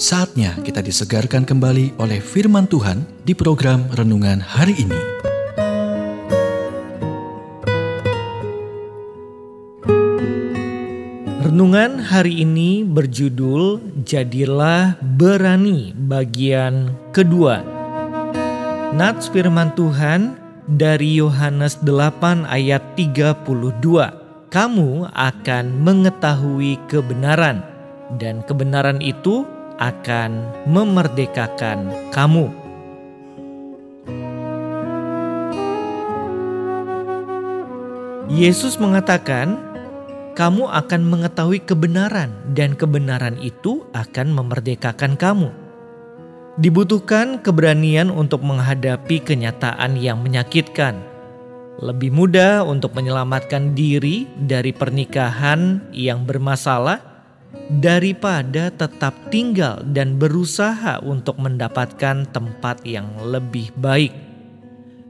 Saatnya kita disegarkan kembali oleh firman Tuhan di program renungan hari ini. Renungan hari ini berjudul Jadilah Berani bagian kedua. Nats firman Tuhan dari Yohanes 8 ayat 32. Kamu akan mengetahui kebenaran dan kebenaran itu akan memerdekakan kamu. Yesus mengatakan, "Kamu akan mengetahui kebenaran, dan kebenaran itu akan memerdekakan kamu." Dibutuhkan keberanian untuk menghadapi kenyataan yang menyakitkan. Lebih mudah untuk menyelamatkan diri dari pernikahan yang bermasalah daripada tetap tinggal dan berusaha untuk mendapatkan tempat yang lebih baik.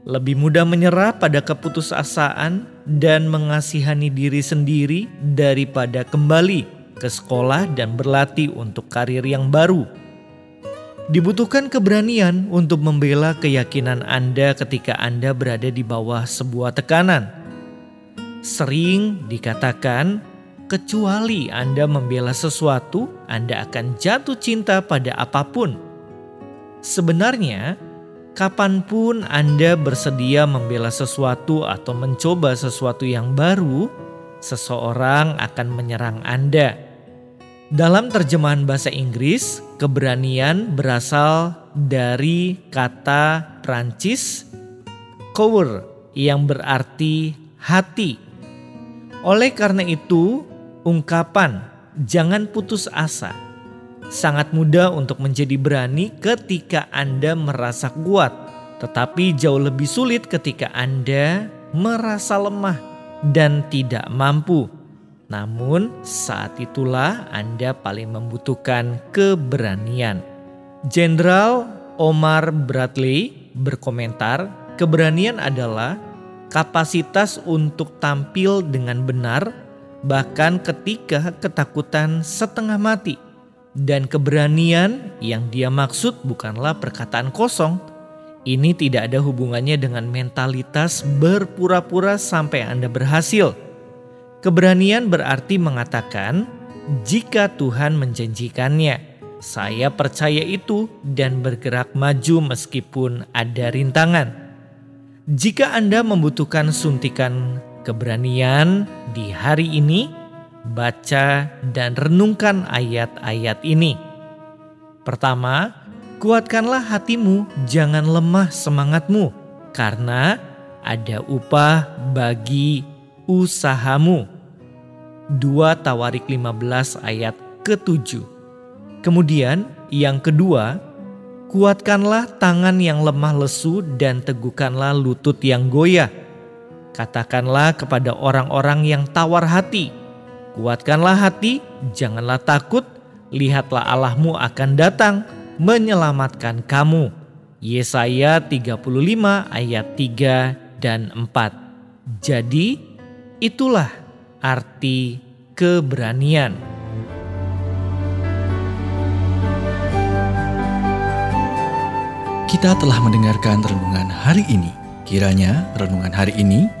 Lebih mudah menyerah pada keputusasaan dan mengasihani diri sendiri daripada kembali ke sekolah dan berlatih untuk karir yang baru. Dibutuhkan keberanian untuk membela keyakinan Anda ketika Anda berada di bawah sebuah tekanan. Sering dikatakan kecuali Anda membela sesuatu, Anda akan jatuh cinta pada apa pun. Sebenarnya, kapan pun Anda bersedia membela sesuatu atau mencoba sesuatu yang baru, seseorang akan menyerang Anda. Dalam terjemahan bahasa Inggris, keberanian berasal dari kata Prancis "cover" yang berarti hati. Oleh karena itu, ungkapan "jangan putus asa" sangat mudah untuk menjadi berani ketika Anda merasa kuat, tetapi jauh lebih sulit ketika Anda merasa lemah dan tidak mampu. Namun, saat itulah Anda paling membutuhkan keberanian. Jenderal Omar Bradley berkomentar, "Keberanian adalah kapasitas untuk tampil dengan benar bahkan ketika ketakutan setengah mati. Dan keberanian yang dia maksud bukanlah perkataan kosong. Ini tidak ada hubungannya dengan mentalitas berpura-pura sampai Anda berhasil. Keberanian berarti mengatakan, "Jika Tuhan menjanjikannya, saya percaya itu dan bergerak maju meskipun ada rintangan." Jika Anda membutuhkan suntikan keberanian di hari ini, baca dan renungkan ayat-ayat ini. Pertama, kuatkanlah hatimu, jangan lemah semangatmu, karena ada upah bagi usahamu. 2 Tawarik 15 ayat ke-7. Kemudian yang kedua, kuatkanlah tangan yang lemah lesu dan teguhkanlah lutut yang goyah Katakanlah kepada orang-orang yang tawar hati, kuatkanlah hati, janganlah takut, lihatlah Allahmu akan datang menyelamatkan kamu. Yesaya 35 ayat 3 dan 4. Jadi itulah arti keberanian. Kita telah mendengarkan renungan hari ini. Kiranya renungan hari ini